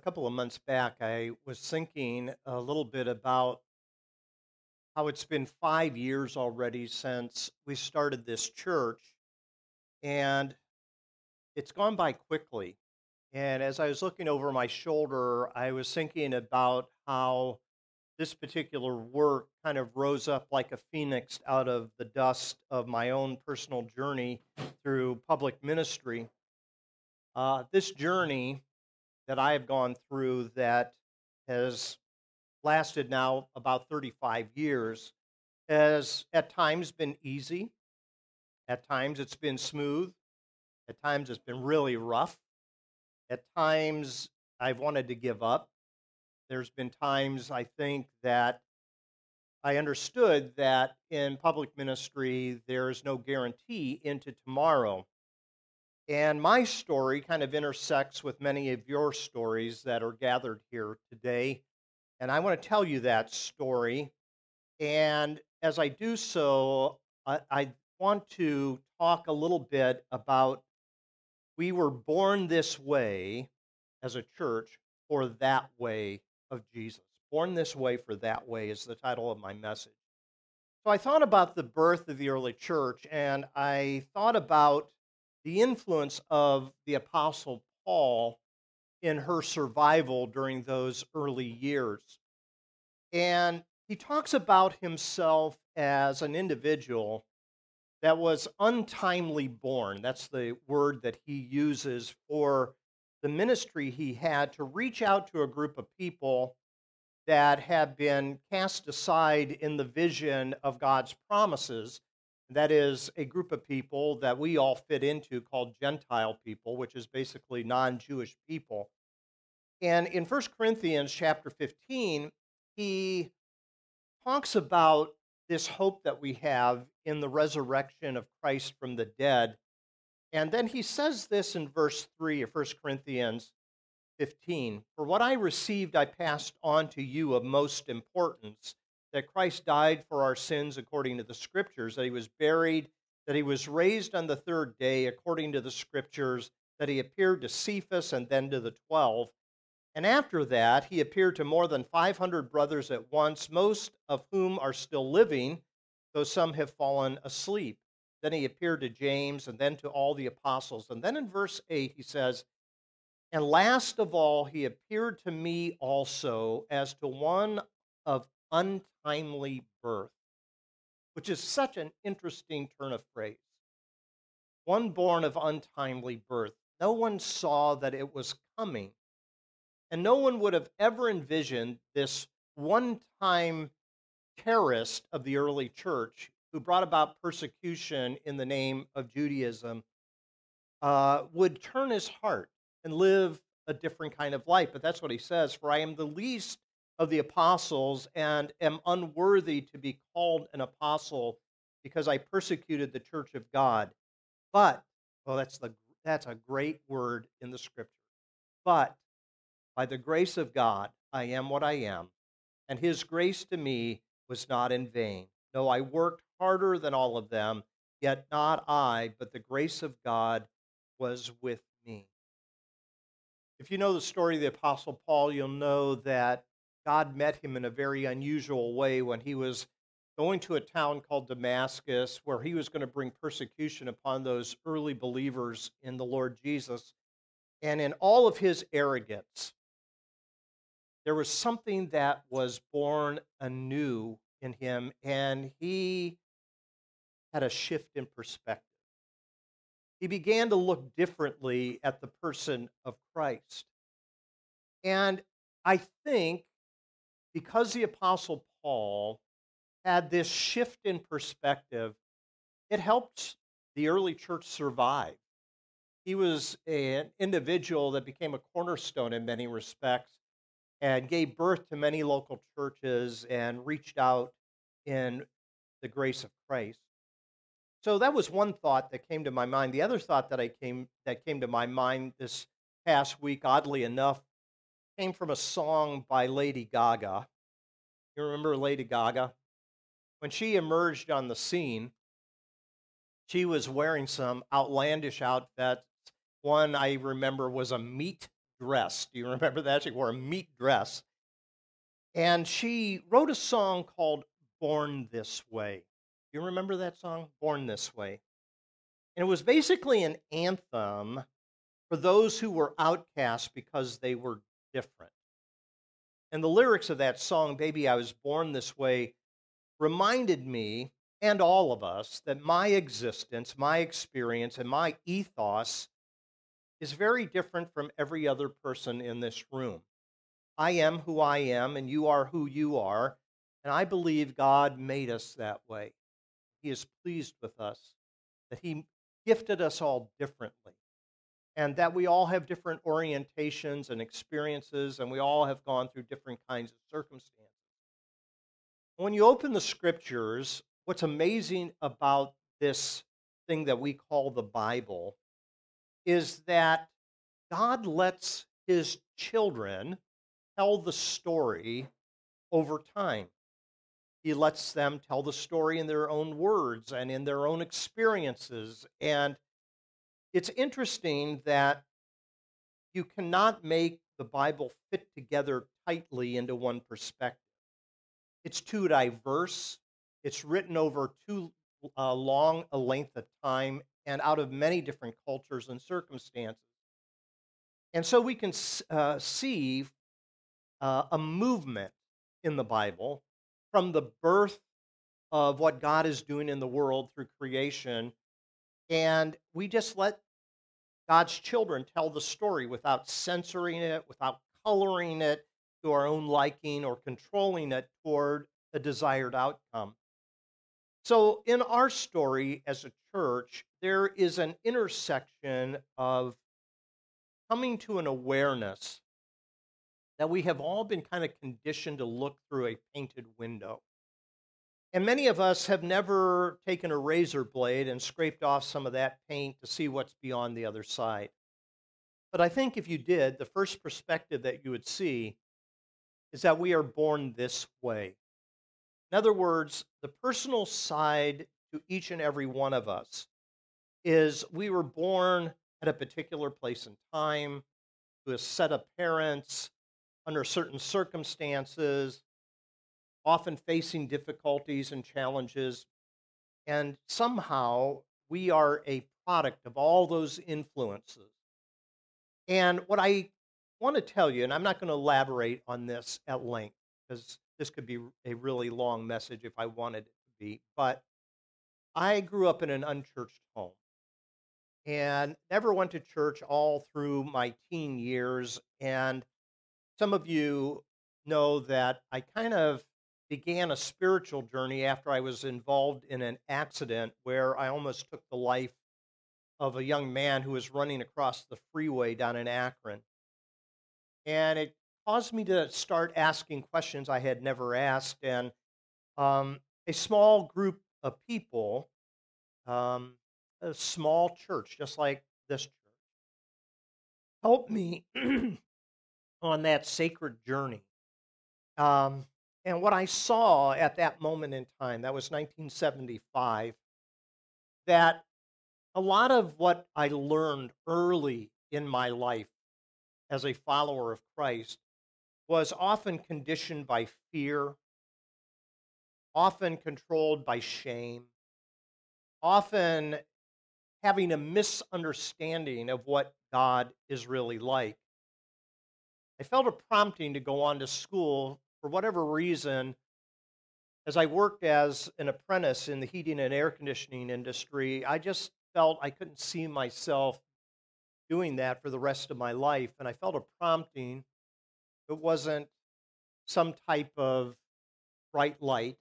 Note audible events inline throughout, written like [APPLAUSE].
a couple of months back, I was thinking a little bit about how it's been five years already since we started this church, and it's gone by quickly. And as I was looking over my shoulder, I was thinking about how this particular work kind of rose up like a phoenix out of the dust of my own personal journey through public ministry. Uh, this journey that I have gone through that has lasted now about 35 years has at times been easy, at times it's been smooth, at times it's been really rough, at times I've wanted to give up. There's been times I think that I understood that in public ministry there is no guarantee into tomorrow. And my story kind of intersects with many of your stories that are gathered here today. And I want to tell you that story. And as I do so, I, I want to talk a little bit about we were born this way as a church for that way of Jesus. Born this way for that way is the title of my message. So I thought about the birth of the early church and I thought about the influence of the Apostle Paul in her survival during those early years. And he talks about himself as an individual that was untimely born. That's the word that he uses for the ministry he had to reach out to a group of people that had been cast aside in the vision of God's promises that is a group of people that we all fit into called Gentile people, which is basically non Jewish people. And in 1 Corinthians chapter 15, he talks about this hope that we have in the resurrection of Christ from the dead. And then he says this in verse 3 of 1 Corinthians 15 For what I received, I passed on to you of most importance that Christ died for our sins according to the scriptures, that he was buried, that he was raised on the third day according to the scriptures, that he appeared to Cephas and then to the twelve. And after that, he appeared to more than 500 brothers at once, most of whom are still living, though some have fallen asleep. Then he appeared to James and then to all the apostles. And then in verse 8, he says, And last of all, he appeared to me also as to one of untimely birth, which is such an interesting turn of phrase. One born of untimely birth. No one saw that it was coming. And no one would have ever envisioned this one time terrorist of the early church who brought about persecution in the name of Judaism uh, would turn his heart and live a different kind of life. But that's what he says For I am the least of the apostles and am unworthy to be called an apostle because I persecuted the church of God. But, well, that's, the, that's a great word in the scripture. But by the grace of God, I am what I am, and his grace to me was not in vain. No, I worked harder than all of them, yet not I, but the grace of God was with me. If you know the story of the Apostle Paul, you'll know that God met him in a very unusual way when he was going to a town called Damascus, where he was going to bring persecution upon those early believers in the Lord Jesus. And in all of his arrogance, there was something that was born anew in him, and he had a shift in perspective. He began to look differently at the person of Christ. And I think because the Apostle Paul had this shift in perspective, it helped the early church survive. He was an individual that became a cornerstone in many respects and gave birth to many local churches and reached out in the grace of Christ. So that was one thought that came to my mind. The other thought that I came that came to my mind this past week, oddly enough, came from a song by Lady Gaga. You remember Lady Gaga? When she emerged on the scene, she was wearing some outlandish outfits. One I remember was a meat dress. Do you [LAUGHS] remember that? She wore a meat dress. And she wrote a song called Born This Way. Do you remember that song? Born This Way. And it was basically an anthem for those who were outcast because they were different. And the lyrics of that song, Baby, I Was Born This Way, reminded me and all of us that my existence, my experience, and my ethos is very different from every other person in this room. I am who I am, and you are who you are, and I believe God made us that way. He is pleased with us, that He gifted us all differently, and that we all have different orientations and experiences, and we all have gone through different kinds of circumstances. When you open the scriptures, what's amazing about this thing that we call the Bible is that God lets his children tell the story over time. He lets them tell the story in their own words and in their own experiences. And it's interesting that you cannot make the Bible fit together tightly into one perspective. It's too diverse, it's written over too uh, long a length of time and out of many different cultures and circumstances. And so we can uh, see uh, a movement in the Bible from the birth of what God is doing in the world through creation. And we just let God's children tell the story without censoring it, without coloring it to our own liking or controlling it toward a desired outcome. So, in our story as a church, there is an intersection of coming to an awareness that we have all been kind of conditioned to look through a painted window. And many of us have never taken a razor blade and scraped off some of that paint to see what's beyond the other side. But I think if you did, the first perspective that you would see is that we are born this way. In other words, the personal side to each and every one of us is we were born at a particular place and time, to a set of parents, under certain circumstances, often facing difficulties and challenges. And somehow we are a product of all those influences. And what I want to tell you, and I'm not going to elaborate on this at length because this could be a really long message if I wanted it to be, but I grew up in an unchurched home and never went to church all through my teen years. And some of you know that I kind of began a spiritual journey after I was involved in an accident where I almost took the life of a young man who was running across the freeway down in Akron. And it caused me to start asking questions I had never asked. And um, a small group of people, um, a small church, just like this church, helped me [CLEARS THROAT] on that sacred journey. Um, and what I saw at that moment in time, that was 1975, that a lot of what I learned early in my life as a follower of Christ was often conditioned by fear, often controlled by shame, often having a misunderstanding of what God is really like. I felt a prompting to go on to school for whatever reason. As I worked as an apprentice in the heating and air conditioning industry, I just felt I couldn't see myself doing that for the rest of my life. And I felt a prompting it wasn't some type of bright light.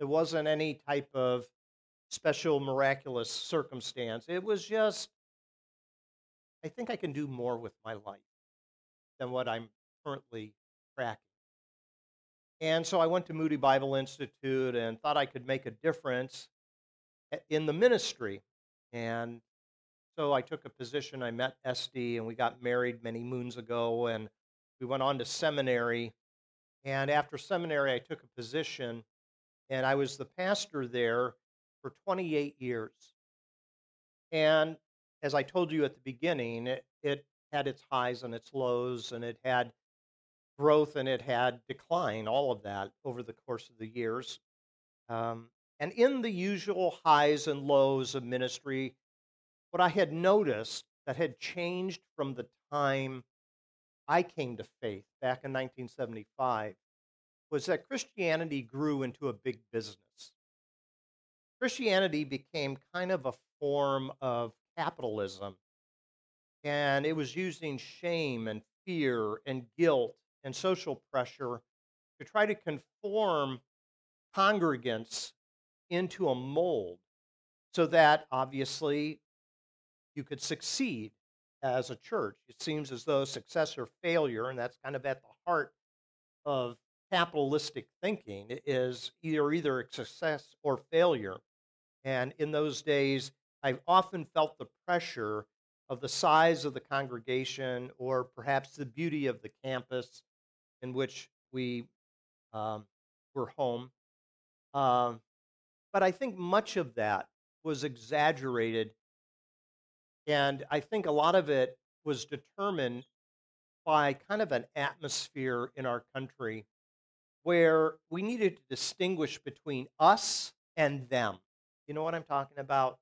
It wasn't any type of special miraculous circumstance. It was just, I think I can do more with my life than what I'm currently tracking. And so I went to Moody Bible Institute and thought I could make a difference in the ministry. And so I took a position. I met Esty and we got married many moons ago. And we went on to seminary. And after seminary, I took a position, and I was the pastor there for 28 years. And as I told you at the beginning, it, it had its highs and its lows, and it had growth and it had decline, all of that over the course of the years. Um, and in the usual highs and lows of ministry, what I had noticed that had changed from the time I came to faith back in 1975 was that Christianity grew into a big business. Christianity became kind of a form of capitalism, and it was using shame and fear and guilt and social pressure to try to conform congregants into a mold so that obviously you could succeed as a church. It seems as though success or failure, and that's kind of at the heart of capitalistic thinking, is either either success or failure. And in those days, I've often felt the pressure of the size of the congregation or perhaps the beauty of the campus in which we um, were home. Um, but I think much of that was exaggerated. And I think a lot of it was determined by kind of an atmosphere in our country where we needed to distinguish between us and them. You know what I'm talking about?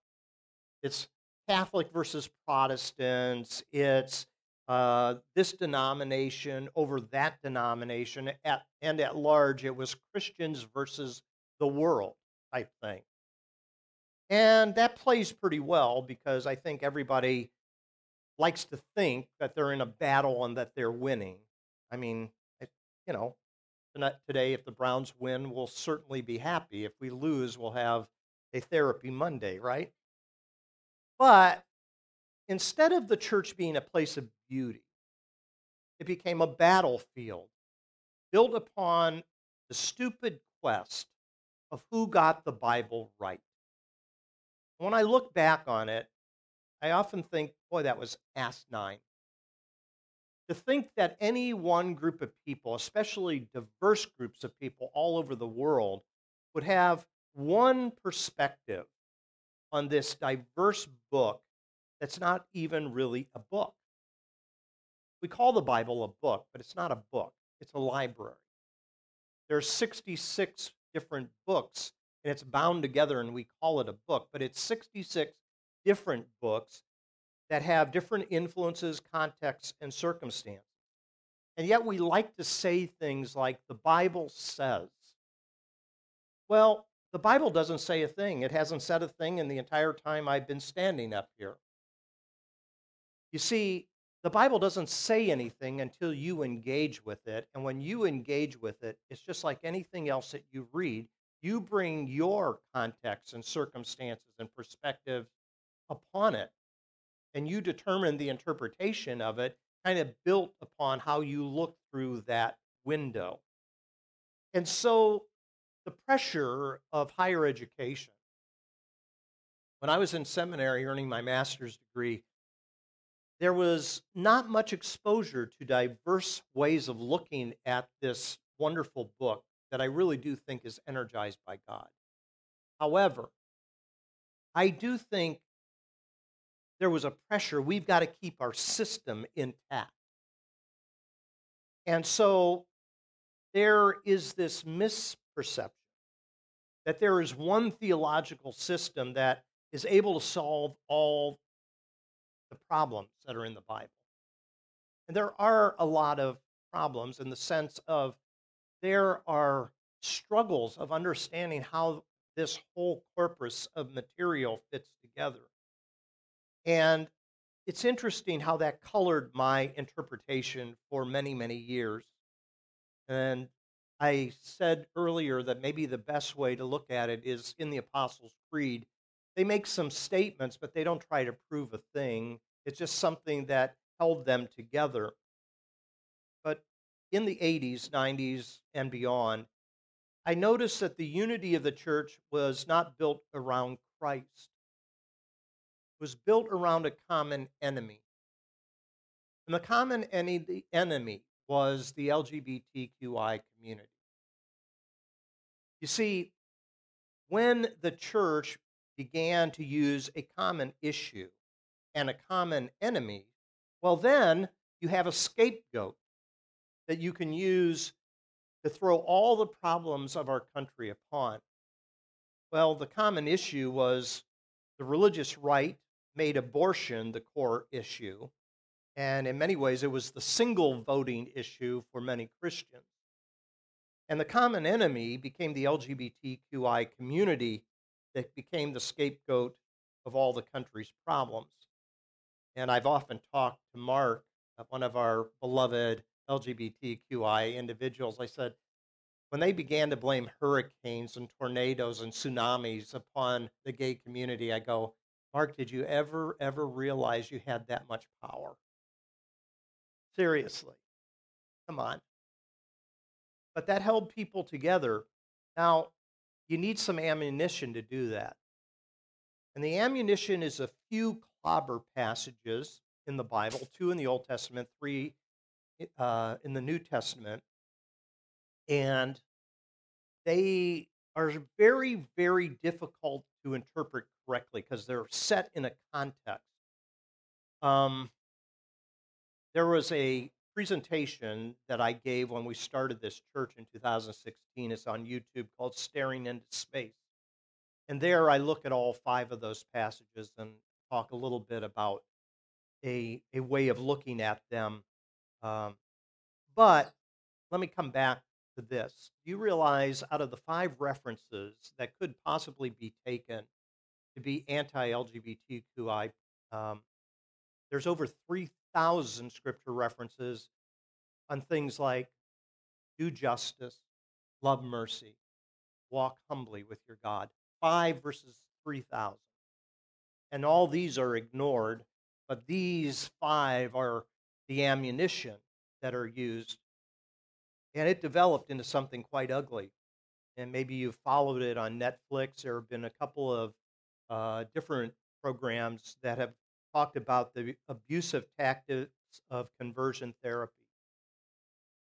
It's Catholic versus Protestants. It's uh, this denomination over that denomination, at, and at large, it was Christians versus the world type thing. And that plays pretty well because I think everybody likes to think that they're in a battle and that they're winning. I mean, you know, today, if the Browns win, we'll certainly be happy. If we lose, we'll have a therapy Monday, right? But instead of the church being a place of beauty, it became a battlefield built upon the stupid quest of who got the Bible right. When I look back on it, I often think, boy, that was asinine. To think that any one group of people, especially diverse groups of people all over the world, would have one perspective on this diverse book that's not even really a book. We call the Bible a book, but it's not a book, it's a library. There are 66 different books, and it's bound together, and we call it a book, but it's 66 different books that have different influences, contexts, and circumstances. And yet we like to say things like the Bible says. Well, the Bible doesn't say a thing. It hasn't said a thing in the entire time I've been standing up here. You see, the Bible doesn't say anything until you engage with it. And when you engage with it, it's just like anything else that you read. You bring your context and circumstances and perspective upon it. And you determine the interpretation of it, kind of built upon how you look through that window. And so the pressure of higher education. When I was in seminary earning my master's degree, there was not much exposure to diverse ways of looking at this wonderful book that I really do think is energized by God. However, I do think there was a pressure. We've got to keep our system intact. And so there is this misperception that there is one theological system that is able to solve all the problems that are in the Bible. And there are a lot of problems in the sense of there are struggles of understanding how this whole corpus of material fits together. And it's interesting how that colored my interpretation for many, many years. And I said earlier that maybe the best way to look at it is in the Apostles' Creed they make some statements, but they don't try to prove a thing. It's just something that held them together. But in the 80s, 90s, and beyond, I noticed that the unity of the church was not built around Christ. It was built around a common enemy. And the common enemy was the LGBTQI community. You see, when the church began to use a common issue and a common enemy Well, then you have a scapegoat that you can use to throw all the problems of our country upon. Well, the common issue was the religious right made abortion the core issue. And in many ways, it was the single voting issue for many Christians. And the common enemy became the LGBTQI community that became the scapegoat of all the country's problems. And I've often talked to Mark, uh, one of our beloved LGBTQI individuals. I said, when they began to blame hurricanes and tornadoes and tsunamis upon the gay community, I go, Mark, did you ever, ever realize you had that much power? Seriously. Come on. But that held people together. Now, you need some ammunition to do that. And the ammunition is a few clobber passages in the Bible, two in the Old Testament, three uh, in the New Testament, and they are very, very difficult to interpret correctly because they're set in a context. Um, there was a presentation that I gave when we started this church in 2016. It's on YouTube called Staring into Space. And there I look at all five of those passages and talk a little bit about a, a way of looking at them. Um, but let me come back to this. You realize out of the five references that could possibly be taken to be anti LGBTQI, um, there's over 3,000 scripture references on things like do justice, love mercy, walk humbly with your God. Five verses 3,000. And all these are ignored, but these five are the ammunition that are used and it developed into something quite ugly. And maybe you've followed it on Netflix. There have been a couple of uh, different programs that have talked about the abusive tactics of conversion therapy.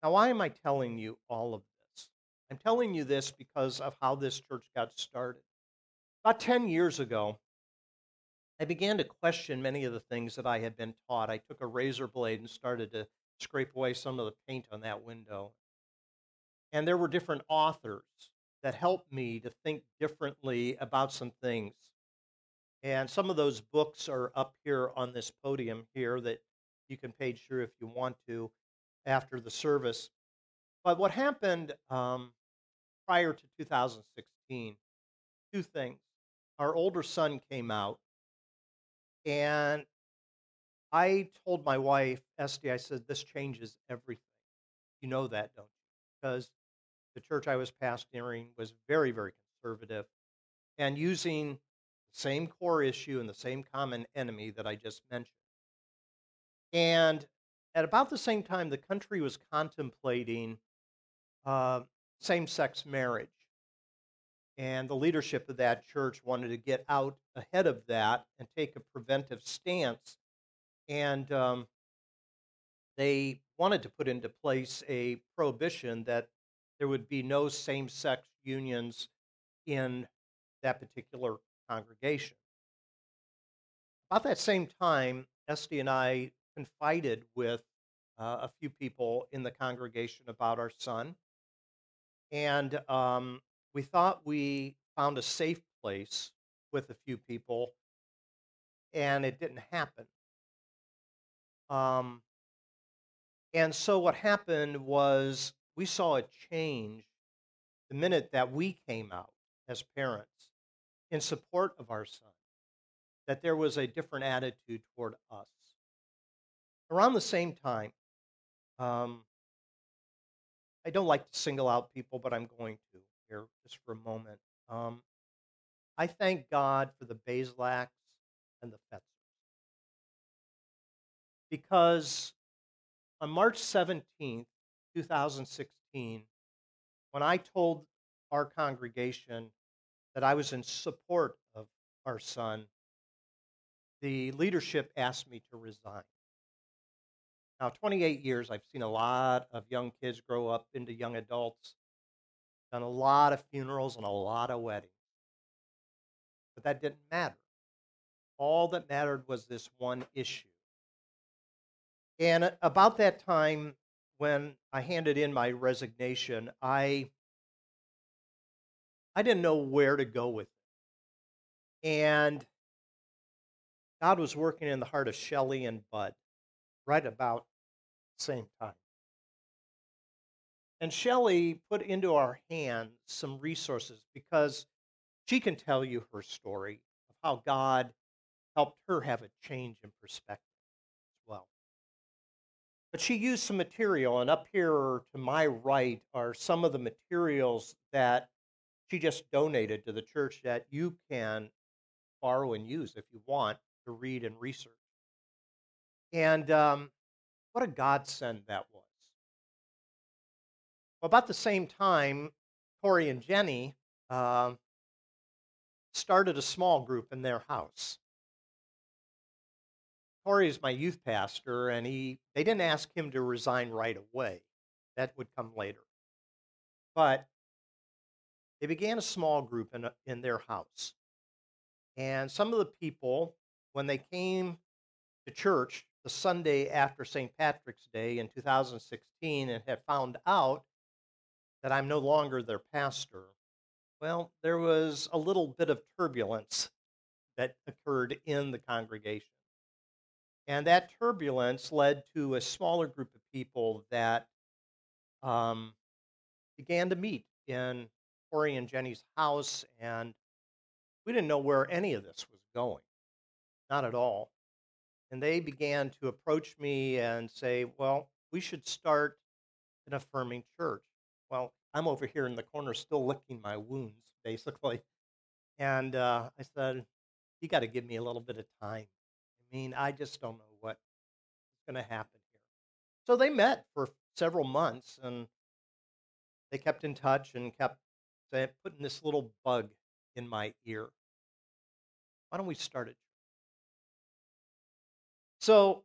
Now, why am I telling you all of this? I'm telling you this because of how this church got started. About 10 years ago, I began to question many of the things that I had been taught. I took a razor blade and started to scrape away some of the paint on that window. And there were different authors that helped me to think differently about some things. And some of those books are up here on this podium here that you can page through if you want to after the service. But what happened um, prior to 2016, two things. Our older son came out, and I told my wife, Esty, I said, this changes everything. You know that, don't you? Because the church I was pastoring was very, very conservative and using same core issue and the same common enemy that I just mentioned. And at about the same time, the country was contemplating uh, same sex marriage. And the leadership of that church wanted to get out ahead of that and take a preventive stance. And um, they wanted to put into place a prohibition that there would be no same sex unions in that particular congregation. About that same time, Esty and I confided with uh, a few people in the congregation about our son. And um, we thought we found a safe place with a few people, and it didn't happen. Um, and so what happened was we saw a change the minute that we came out as parents in support of our son, that there was a different attitude toward us. Around the same time, um, I don't like to single out people, but I'm going to here just for a moment. Um, I thank God for the Bazelaks and the Fetzers. Because on March 17th, 2016, when I told our congregation that I was in support of our son, the leadership asked me to resign. Now, 28 years, I've seen a lot of young kids grow up into young adults, done a lot of funerals and a lot of weddings. But that didn't matter. All that mattered was this one issue And uh, about that time, when I handed in my resignation, I I didn't know where to go with it. And God was working in the heart of Shelley and Bud right about the same time. And Shelley put into our hands some resources because she can tell you her story of how God helped her have a change in perspective as well. But she used some material, and up here to my right are some of the materials that she just donated to the church that you can borrow and use if you want to read and research. And um, what a godsend that was. Well, about the same time, Corey and Jenny uh, started a small group in their house. Corey is my youth pastor, and he they didn't ask him to resign right away. That would come later. But they began a small group in, a, in their house. And some of the people, when they came to church the Sunday after St. Patrick's Day in 2016 and had found out that I'm no longer their pastor, well, there was a little bit of turbulence that occurred in the congregation. And that turbulence led to a smaller group of people that um, began to meet in Corey and Jenny's house, and we didn't know where any of this was going, not at all. And they began to approach me and say, Well, we should start an affirming church. Well, I'm over here in the corner still licking my wounds, basically. And uh, I said, You got to give me a little bit of time. I mean, I just don't know what's going to happen here. So they met for several months and they kept in touch and kept putting this little bug in my ear. Why don't we start it? So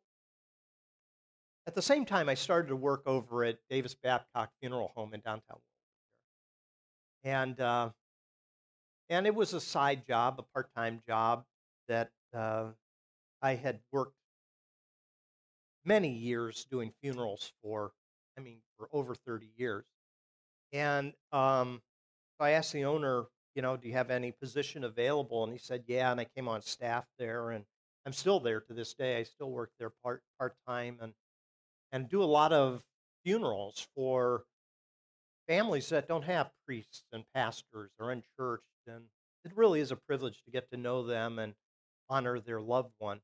at the same time, I started to work over at Davis Babcock Funeral Home in downtown. And uh, and it was a side job, a part-time job that uh, I had worked many years doing funerals for. I mean, for over 30 years. And um, so I asked the owner, you know, do you have any position available? And he said, yeah. And I came on staff there, and I'm still there to this day. I still work there part part time and and do a lot of funerals for families that don't have priests and pastors or unchurched. And it really is a privilege to get to know them and honor their loved one.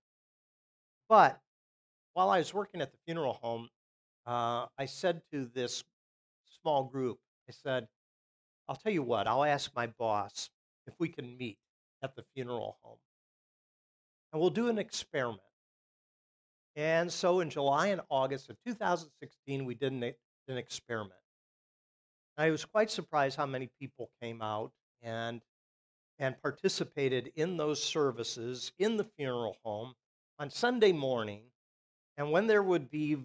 But while I was working at the funeral home, uh, I said to this small group, I said, I'll tell you what, I'll ask my boss if we can meet at the funeral home. And we'll do an experiment. And so in July and August of 2016, we did an, an experiment. I was quite surprised how many people came out and and participated in those services in the funeral home on Sunday morning. And when there would be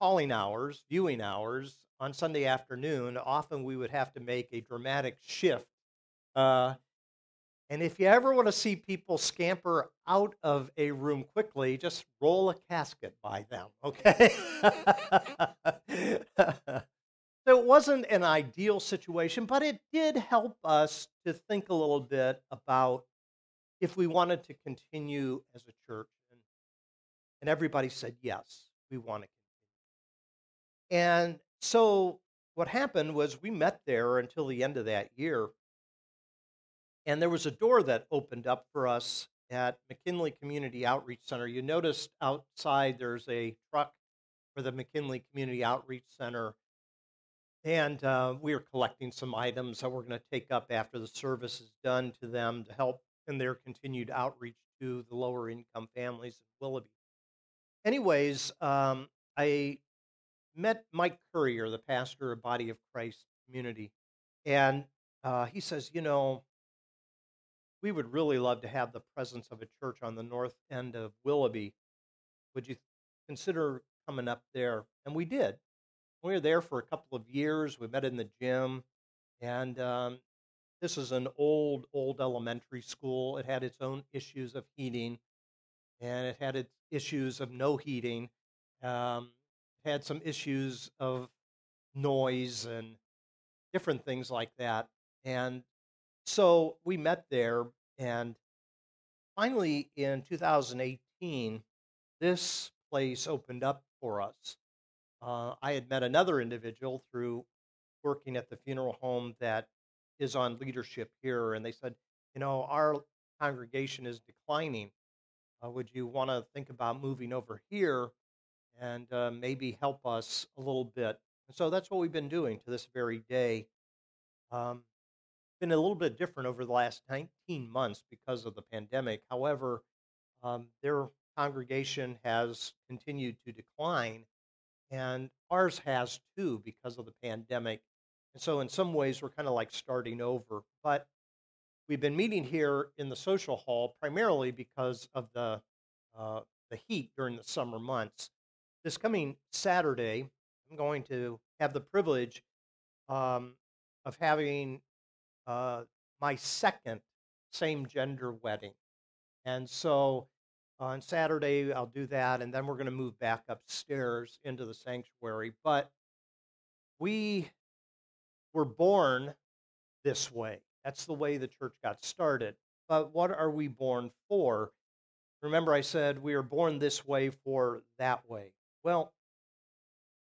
calling hours, viewing hours on Sunday afternoon, often we would have to make a dramatic shift. Uh, and if you ever want to see people scamper out of a room quickly, just roll a casket by them, okay? [LAUGHS] so it wasn't an ideal situation, but it did help us to think a little bit about if we wanted to continue as a church. And, and everybody said, yes, we want to continue. And so what happened was we met there until the end of that year. And there was a door that opened up for us at McKinley Community Outreach Center. You noticed outside there's a truck for the McKinley Community Outreach Center. And uh, we are collecting some items that we're going to take up after the service is done to them to help in their continued outreach to the lower income families in Willoughby. Anyways, um, I met Mike Courier, the pastor of Body of Christ Community, and uh, he says, you know, we would really love to have the presence of a church on the north end of Willoughby. Would you consider coming up there? And we did. We were there for a couple of years. We met in the gym, and um, this is an old, old elementary school. It had its own issues of heating, and it had its issues of no heating. Um, had some issues of noise and different things like that. And so we met there, and finally in 2018, this place opened up for us. Uh, I had met another individual through working at the funeral home that is on leadership here, and they said, you know, our congregation is declining. Uh, would you want to think about moving over here and uh, maybe help us a little bit? And so that's what we've been doing to this very day. Um, been a little bit different over the last 19 months because of the pandemic. However, um, their congregation has continued to decline, and ours has too because of the pandemic. And so, in some ways, we're kind of like starting over. But we've been meeting here in the social hall primarily because of the uh, the heat during the summer months. This coming Saturday, I'm going to have the privilege um, of having uh, my second same gender wedding. And so on Saturday, I'll do that, and then we're going to move back upstairs into the sanctuary. But we were born this way. That's the way the church got started. But what are we born for? Remember, I said we are born this way for that way. Well,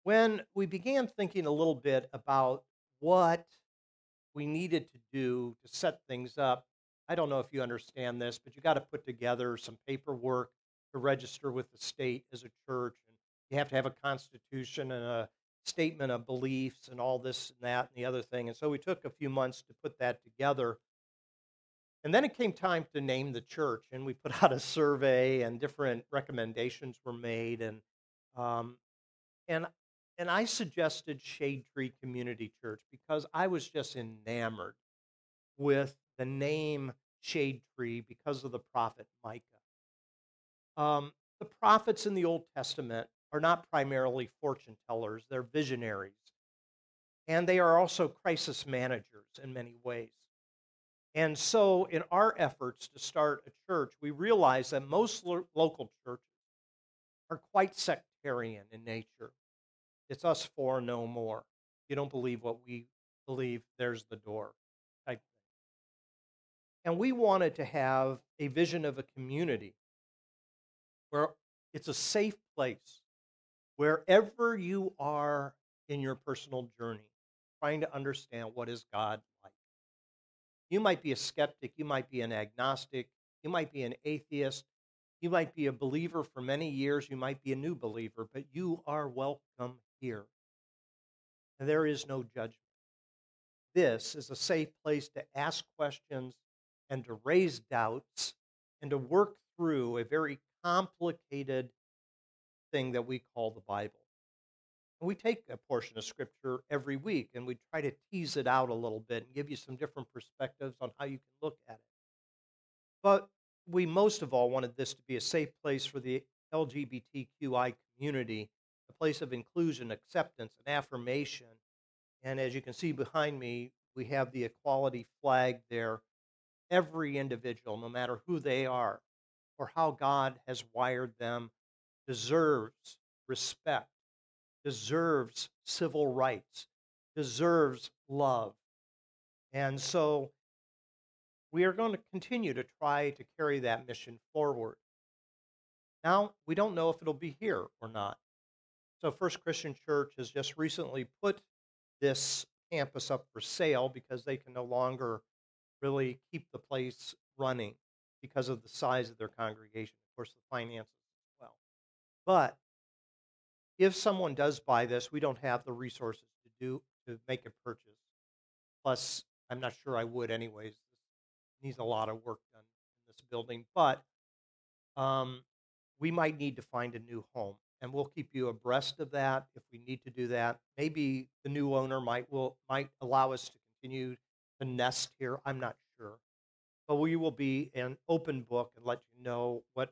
when we began thinking a little bit about what we needed to do to set things up. I don't know if you understand this, but you got to put together some paperwork to register with the state as a church. And you have to have a constitution and a statement of beliefs and all this and that and the other thing. And so we took a few months to put that together. And then it came time to name the church, and we put [LAUGHS] out a survey, and different recommendations were made. And um, and and I suggested Shade Tree Community Church because I was just enamored with the name Shade Tree because of the prophet Micah. Um, the prophets in the Old Testament are not primarily fortune tellers, they're visionaries. And they are also crisis managers in many ways. And so, in our efforts to start a church, we realized that most lo- local churches are quite sectarian in nature. It's us four, no more. You don't believe what we believe, there's the door. And we wanted to have a vision of a community where it's a safe place wherever you are in your personal journey, trying to understand what is God like. You might be a skeptic, you might be an agnostic, you might be an atheist, you might be a believer for many years, you might be a new believer, but you are welcome here. And there is no judgment. This is a safe place to ask questions and to raise doubts and to work through a very complicated thing that we call the Bible. And we take a portion of Scripture every week and we try to tease it out a little bit and give you some different perspectives on how you can look at it. But we most of all wanted this to be a safe place for the LGBTQI community a place of inclusion, acceptance, and affirmation. And as you can see behind me, we have the equality flag there. Every individual, no matter who they are or how God has wired them, deserves respect, deserves civil rights, deserves love. And so we are going to continue to try to carry that mission forward. Now, we don't know if it'll be here or not. So, First Christian Church has just recently put this campus up for sale because they can no longer really keep the place running because of the size of their congregation, of course, the finances as well. But if someone does buy this, we don't have the resources to do to make a purchase. Plus, I'm not sure I would anyways. Needs a lot of work done in this building, but um, we might need to find a new home and we'll keep you abreast of that if we need to do that. Maybe the new owner might will might allow us to continue to nest here. I'm not sure, but we will be an open book and let you know what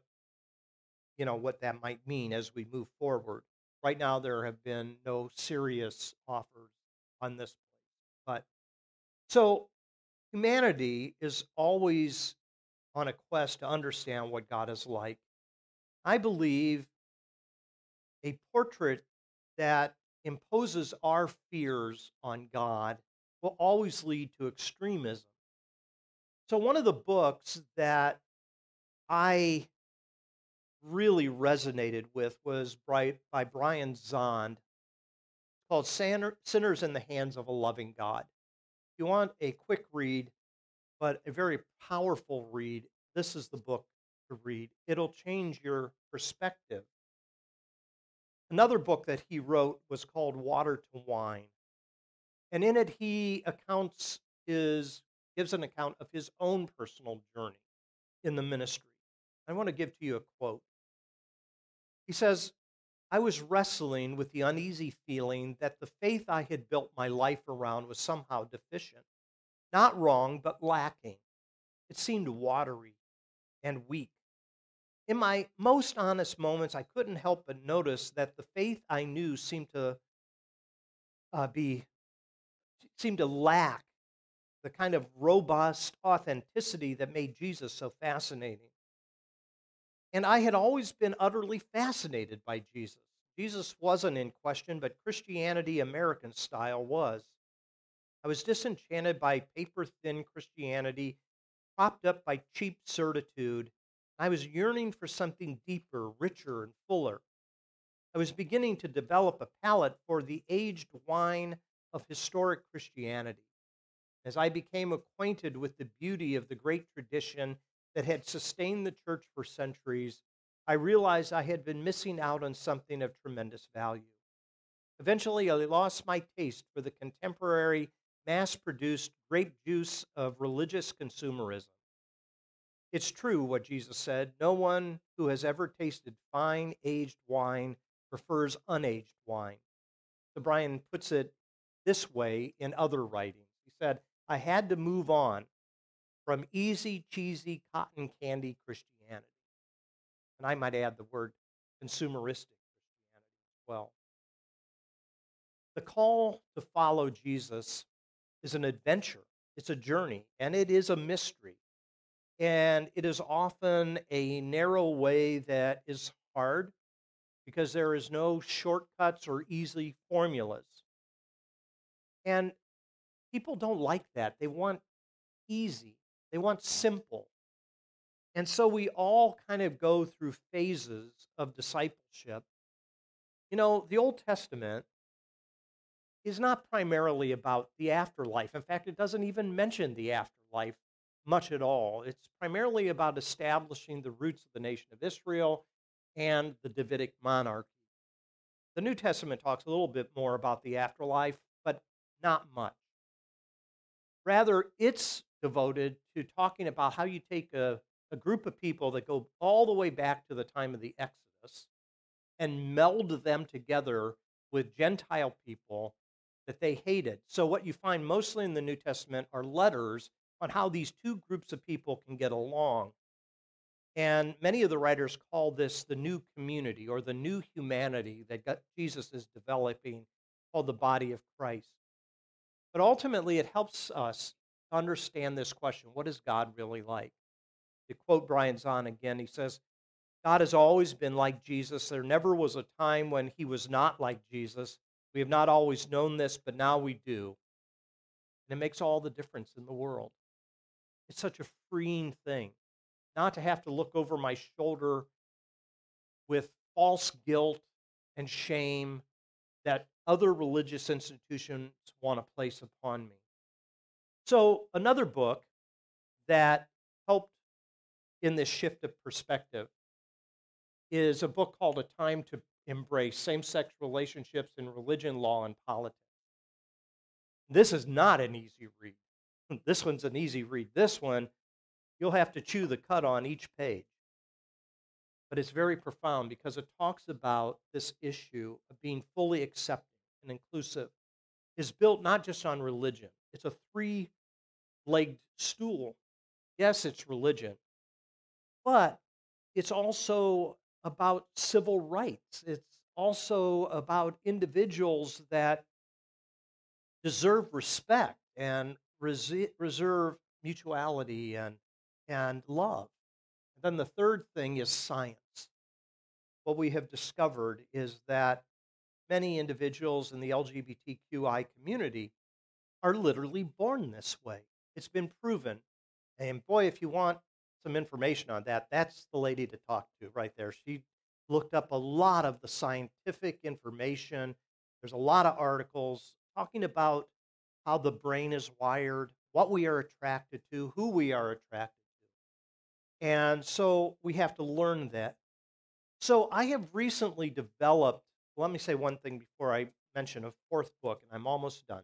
you know what that might mean as we move forward. Right now, there have been no serious offers on this place, but so humanity is always on a quest to understand what God is like. I believe a portrait that imposes our fears on God will always lead to extremism. So, one of the books that I really resonated with was by, Brian Zahnd called Sinners in the Hands of a Loving God. You want a quick read, but a very powerful read, this is the book to read. It'll change your perspective. Another book that he wrote was called Water to Wine. And in it, he accounts his, gives an account of his own personal journey in the ministry. I want to give to you a quote. He says, I was wrestling with the uneasy feeling that the faith I had built my life around was somehow deficient. Not wrong, but lacking. It seemed watery and weak. In my most honest moments, I couldn't help but notice that the faith I knew seemed to uh, be seemed to lack the kind of robust authenticity that made Jesus so fascinating. And I had always been utterly fascinated by Jesus. Jesus wasn't in question, but Christianity, American style, was. I was disenchanted by paper thin Christianity, propped up by cheap certitude. I was yearning for something deeper, richer, and fuller. I was beginning to develop a palate for the aged wine of historic Christianity. As I became acquainted with the beauty of the great tradition that had sustained the church for centuries, I realized I had been missing out on something of tremendous value. Eventually, I lost my taste for the contemporary, mass produced grape juice of religious consumerism. It's true what Jesus said no one who has ever tasted fine aged wine prefers unaged wine. So Brian puts it this way in other writings. He said, I had to move on from easy, cheesy, cotton candy Christianity. And I might add the word consumeristic Christianity as well. The call to follow Jesus is an adventure, it's a journey, and it is a mystery. And it is often a narrow way that is hard because there is no shortcuts or easy formulas. And people don't like that. They want easy, they want simple. And so we all kind of go through phases of discipleship. You know, the Old Testament is not primarily about the afterlife. In fact, it doesn't even mention the afterlife much at all. It's primarily about establishing the roots of the nation of Israel and the Davidic monarchy. The New Testament talks a little bit more about the afterlife, but not much. Rather, it's devoted to talking about how you take a, a group of people that go all the way back to the time of the Exodus and meld them together with Gentile people that they hated. So, what you find mostly in the New Testament are letters on how these two groups of people can get along. And many of the writers call this the new community or the new humanity that Jesus is developing, called the body of Christ. But ultimately, it helps us understand this question what is God really like? To quote Brian Zahnd again, he says, God has always been like Jesus. There never was a time when he was not like Jesus. We have not always known this, but now we do. And it makes all the difference in the world. It's such a freeing thing not to have to look over my shoulder with false guilt and shame that other religious institutions want to place upon me. So, another book that helped in this shift of perspective is a book called A Time to Embrace Same Sex Relationships in Religion, Law, and Politics. This is not an easy read. [LAUGHS] This one's an easy read. This one, you'll have to chew the cut on each page. But it's very profound because it talks about this issue of being fully accepting and inclusive is built not just on religion, it's a three legged stool. Yes, it's religion, but it's also about civil rights. It's also about individuals that deserve respect and reserve mutuality and, and love. And then the third thing is science. what we have discovered is that many individuals in the LGBTQI community are literally born this way. It's been proven. And boy, if you want some information on that, that's the lady to talk to right there. She looked up a lot of the scientific information. There's a lot of articles talking about how the brain is wired, what we are attracted to, who we are attracted to. And so we have to learn that. So I have recently developed, let me say one thing before I mention a fourth book, and I'm almost done.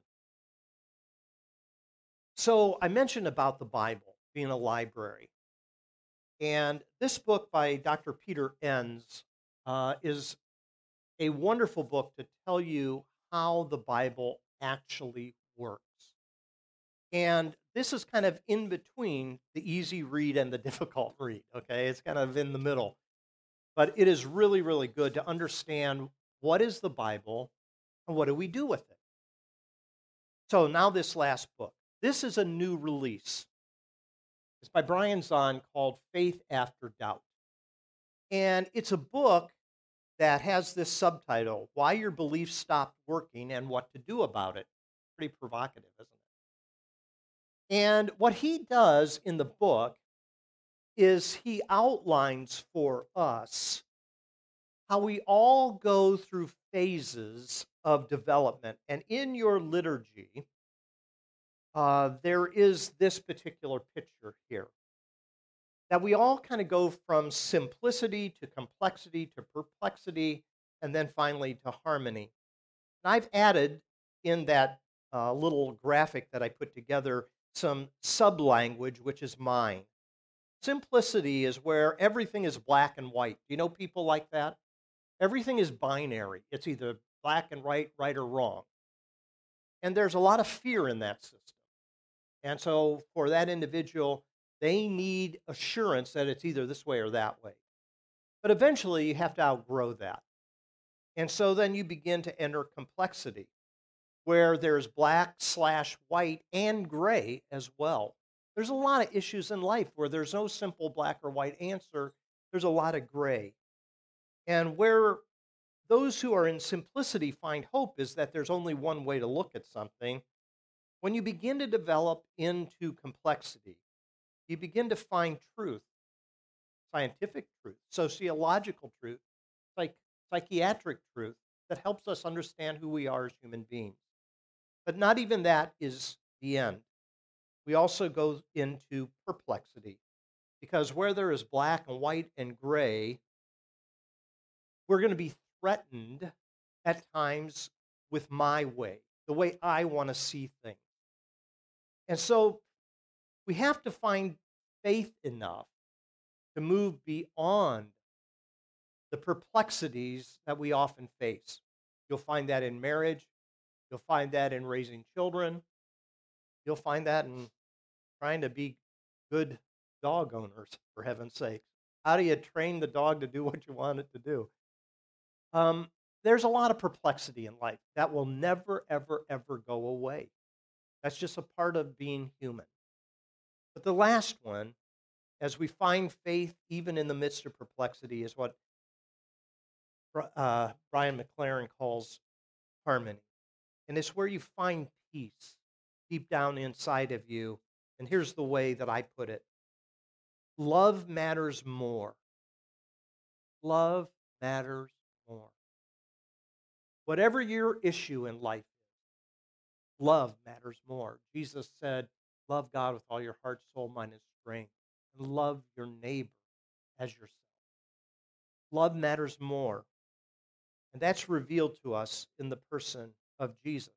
So I mentioned about the Bible being a library. And this book by Dr. Peter Enns uh, is a wonderful book to tell you how the Bible actually works. And this is kind of in between the easy read and the [LAUGHS] difficult read, okay? It's kind of in the middle. But it is really, really good to understand what is the Bible and what do we do with it. So now, this last book. This is a new release. It's by Brian Zahnd called Faith After Doubt. And it's a book that has this subtitle Why Your Beliefs Stopped Working and What to Do About It. Pretty provocative, isn't it? And what he does in the book is he outlines for us how we all go through phases of development. And in your liturgy, uh, there is this particular picture here that we all kind of go from simplicity to complexity to perplexity and then finally to harmony. And I've added in that uh, little graphic that I put together some sub language, which is mine. Simplicity is where everything is black and white. Do you know people like that? Everything is binary. It's either black and white, right or wrong. And there's a lot of fear in that system. And so for that individual, they need assurance that it's either this way or that way. But eventually, you have to outgrow that. And so then you begin to enter complexity, where there's black slash white and gray as well. There's a lot of issues in life where there's no simple black or white answer, there's a lot of gray. And where those who are in simplicity find hope is that there's only one way to look at something. When you begin to develop into complexity, you begin to find truth, scientific truth, sociological truth, psych- psychiatric truth that helps us understand who we are as human beings. But not even that is the end. We also go into perplexity because where there is black and white and gray, we're going to be threatened at times with my way, the way I want to see things. And so we have to find faith enough to move beyond the perplexities that we often face. You'll find that in marriage, you'll find that in raising children, you'll find that in trying to be good dog owners, for heaven's sake. How do you train the dog to do what you want it to do? Um, there's a lot of perplexity in life that will never, ever, ever go away. That's just a part of being human. But the last one, as we find faith even in the midst of perplexity, is what uh, Brian McLaren calls harmony. And it's where you find peace deep down inside of you. And here's the way that I put it love matters more. Love matters more. Whatever your issue in life love matters more. Jesus said, Love God with all your heart, soul, mind, and strength. And love your neighbor as yourself. Love matters more. And that's revealed to us in the person of Jesus.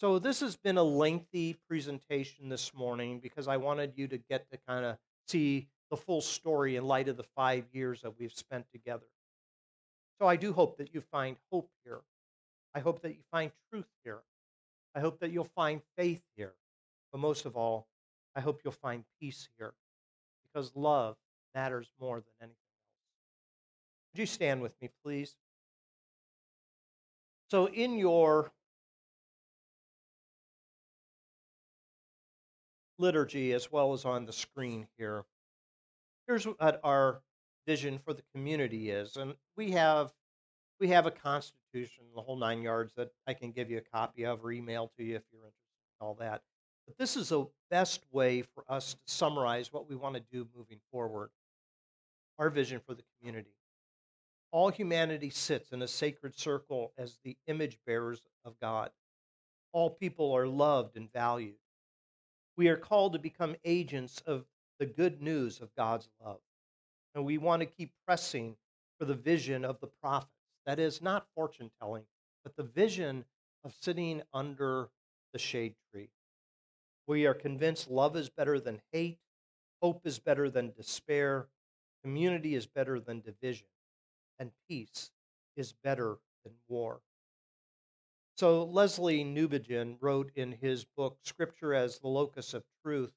So, this has been a lengthy presentation this morning because I wanted you to get to kind of see the full story in light of the five years that we've spent together. So, I do hope that you find hope here. I hope that you find truth here. I hope that you'll find faith here. But most of all, I hope you'll find peace here because love matters more than anything else. Would you stand with me, please? So, in your liturgy, as well as on the screen here, here's what our vision for the community is. And we have we have a constitution, the whole nine yards that I can give you a copy of or email to you if you're interested in all that. But this is the best way for us to summarize what we want to do moving forward. Our vision for the community. All humanity sits in a sacred circle as the image bearers of God. All people are loved and valued. We are called to become agents of the good news of God's love. And we want to keep pressing for the vision of the prophets. That is not fortune telling, but the vision of sitting under the shade tree. We are convinced love is better than hate, hope is better than despair, community is better than division, and peace is better than war. So Lesslie Newbigin wrote in his book, Scripture as the Locus of Truth,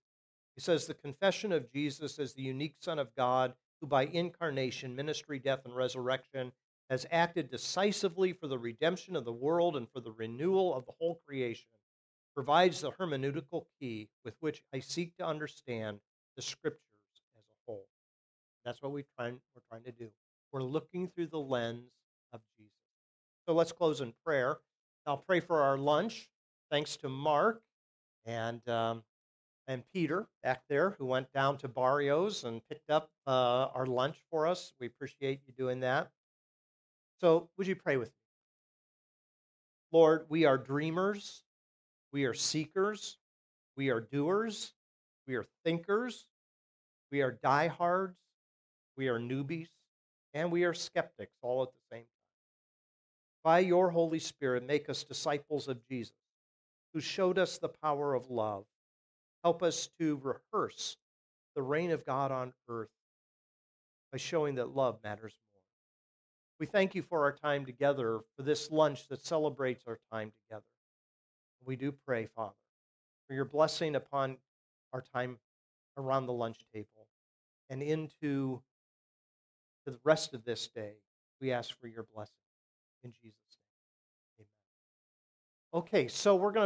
he says, The confession of Jesus as the unique Son of God, who by incarnation, ministry, death, and resurrection has acted decisively for the redemption of the world and for the renewal of the whole creation, provides the hermeneutical key with which I seek to understand the Scriptures as a whole. That's what we we're trying to do. We're looking through the lens of Jesus. So let's close in prayer. I'll pray for our lunch. Thanks to Mark and um, and Peter back there who went down to Barrios and picked up uh, our lunch for us. We appreciate you doing that. So, would you pray with me? Lord, we are dreamers, we are seekers, we are doers, we are thinkers, we are diehards, we are newbies, and we are skeptics all at the same time. By your Holy Spirit, make us disciples of Jesus, who showed us the power of love. Help us to rehearse the reign of God on earth by showing that love matters. We thank you for our time together, for this lunch that celebrates our time together. We do pray, Father, for your blessing upon our time around the lunch table and into the rest of this day. We ask for your blessing in Jesus' name. Amen. Okay, so we're going to